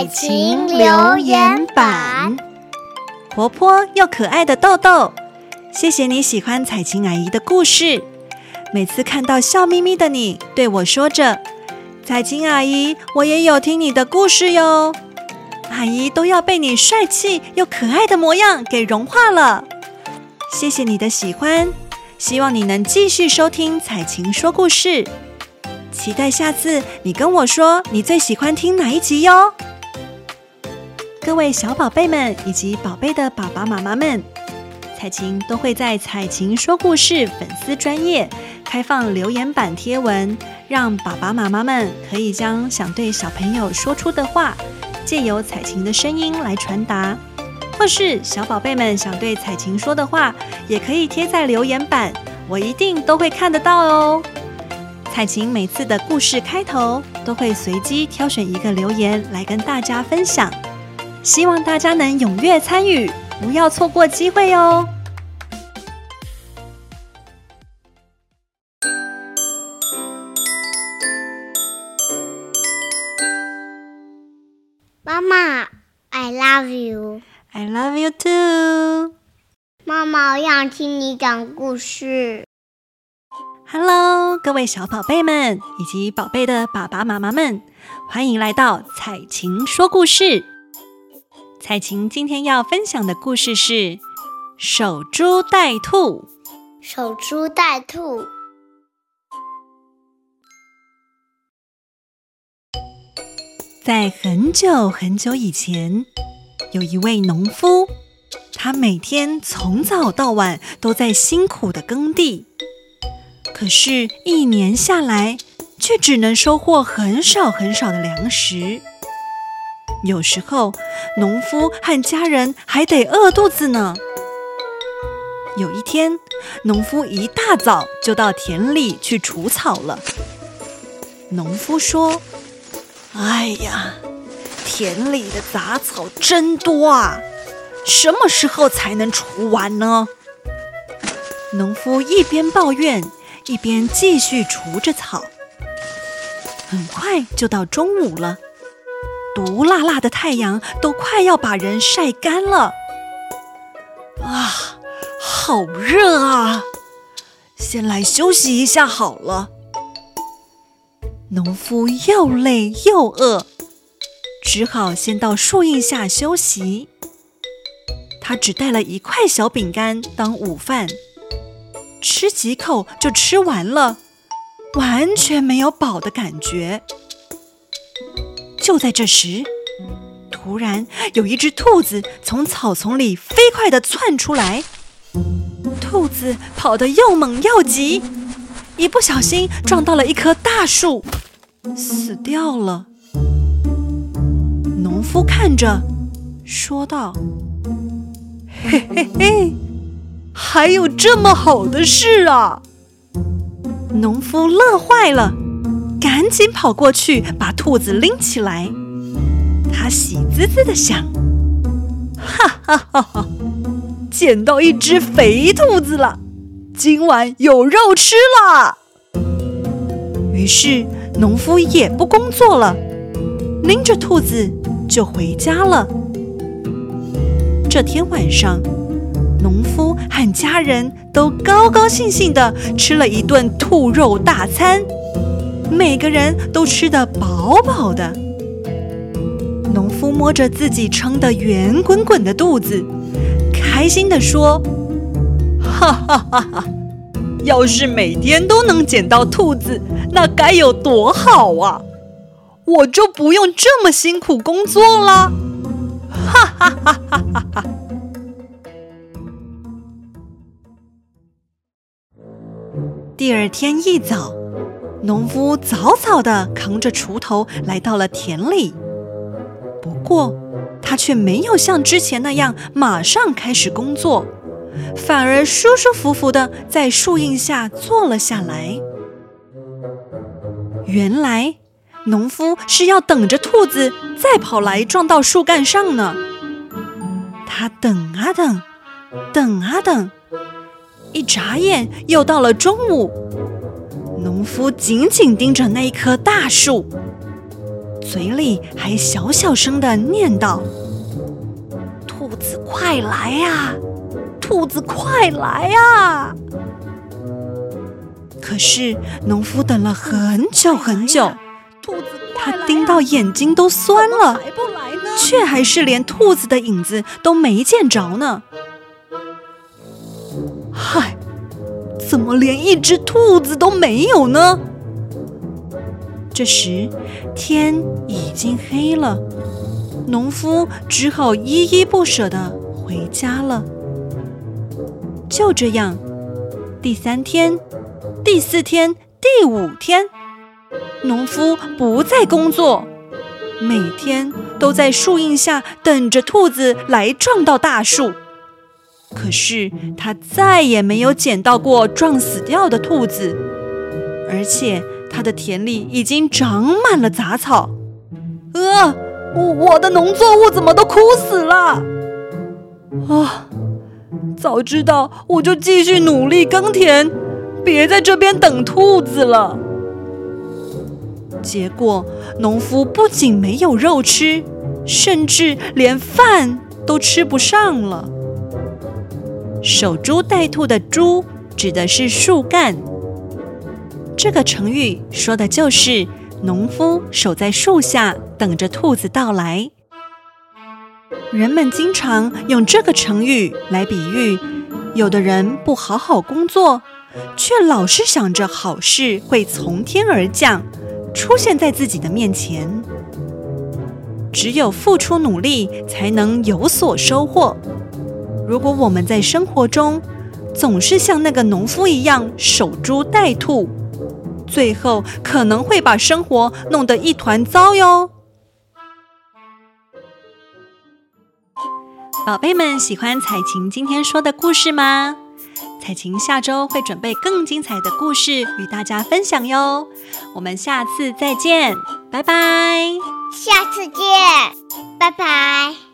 彩晴留言板，活泼又可爱的豆豆，谢谢你喜欢彩晴阿姨的故事。每次看到笑眯眯的你，对我说着：“彩晴阿姨，我也有听你的故事哟。”阿姨都要被你帅气又可爱的模样给融化了。谢谢你的喜欢，希望你能继续收听彩晴说故事。期待下次你跟我说你最喜欢听哪一集哟。各位小宝贝们以及宝贝的爸爸妈妈们，彩晴都会在彩晴说故事粉丝专页开放留言板贴文，让爸爸妈妈们可以将想对小朋友说出的话，借由彩晴的声音来传达，或是小宝贝们想对彩晴说的话，也可以贴在留言板，我一定都会看得到哦。彩晴每次的故事开头都会随机挑选一个留言来跟大家分享，希望大家能踊跃参与，不要错过机会哦。妈妈，I love you. I love you too. 妈妈，我想听你讲故事。Hello，各位小宝贝们以及宝贝的爸爸妈妈们，欢迎来到彩琴说故事。彩琴今天要分享的故事是《守株待兔》。守株待兔。在很久很久以前，有一位农夫，他每天从早到晚都在辛苦的耕地。可是，一年下来，却只能收获很少很少的粮食。有时候，农夫和家人还得饿肚子呢。有一天，农夫一大早就到田里去除草了。农夫说：“哎呀，田里的杂草真多啊，什么时候才能除完呢？”农夫一边抱怨，一边继续除着草，很快就到中午了。毒辣辣的太阳都快要把人晒干了。啊，好热啊！先来休息一下好了。农夫又累又饿，只好先到树荫下休息。他只带了一块小饼干当午饭。吃几口就吃完了，完全没有饱的感觉。就在这时，突然有一只兔子从草丛里飞快地窜出来。兔子跑得又猛又急，一不小心撞到了一棵大树，死掉了。农夫看着，说道：“嘿嘿嘿。”还有这么好的事啊！农夫乐坏了，赶紧跑过去把兔子拎起来。他喜滋滋的想：“哈哈哈哈，捡到一只肥兔子了，今晚有肉吃了。”于是农夫也不工作了，拎着兔子就回家了。这天晚上，农夫和家人都高高兴兴地吃了一顿兔肉大餐，每个人都吃得饱饱的。农夫摸着自己撑得圆滚滚的肚子，开心地说：“哈哈哈哈！要是每天都能捡到兔子，那该有多好啊！我就不用这么辛苦工作了。”哈哈哈哈哈哈！第二天一早，农夫早早地扛着锄头来到了田里。不过，他却没有像之前那样马上开始工作，反而舒舒服服地在树荫下坐了下来。原来，农夫是要等着兔子再跑来撞到树干上呢。他等啊等，等啊等，一眨眼又到了中午。农夫紧紧盯着那一棵大树，嘴里还小小声的念叨：“兔子快来呀，兔子快来呀！”可是农夫等了很久很久，兔子他盯到眼睛都酸了，却还是连兔子的影子都没见着呢。怎么连一只兔子都没有呢？这时天已经黑了，农夫只好依依不舍地回家了。就这样，第三天、第四天、第五天，农夫不再工作，每天都在树荫下等着兔子来撞到大树。可是他再也没有捡到过撞死掉的兔子，而且他的田里已经长满了杂草。呃，我我的农作物怎么都枯死了？啊，早知道我就继续努力耕田，别在这边等兔子了。结果，农夫不仅没有肉吃，甚至连饭都吃不上了。守株待兔的“株”指的是树干。这个成语说的就是农夫守在树下等着兔子到来。人们经常用这个成语来比喻，有的人不好好工作，却老是想着好事会从天而降，出现在自己的面前。只有付出努力，才能有所收获。如果我们在生活中总是像那个农夫一样守株待兔，最后可能会把生活弄得一团糟哟。宝贝们，喜欢彩晴今天说的故事吗？彩晴下周会准备更精彩的故事与大家分享哟。我们下次再见，拜拜。下次见，拜拜。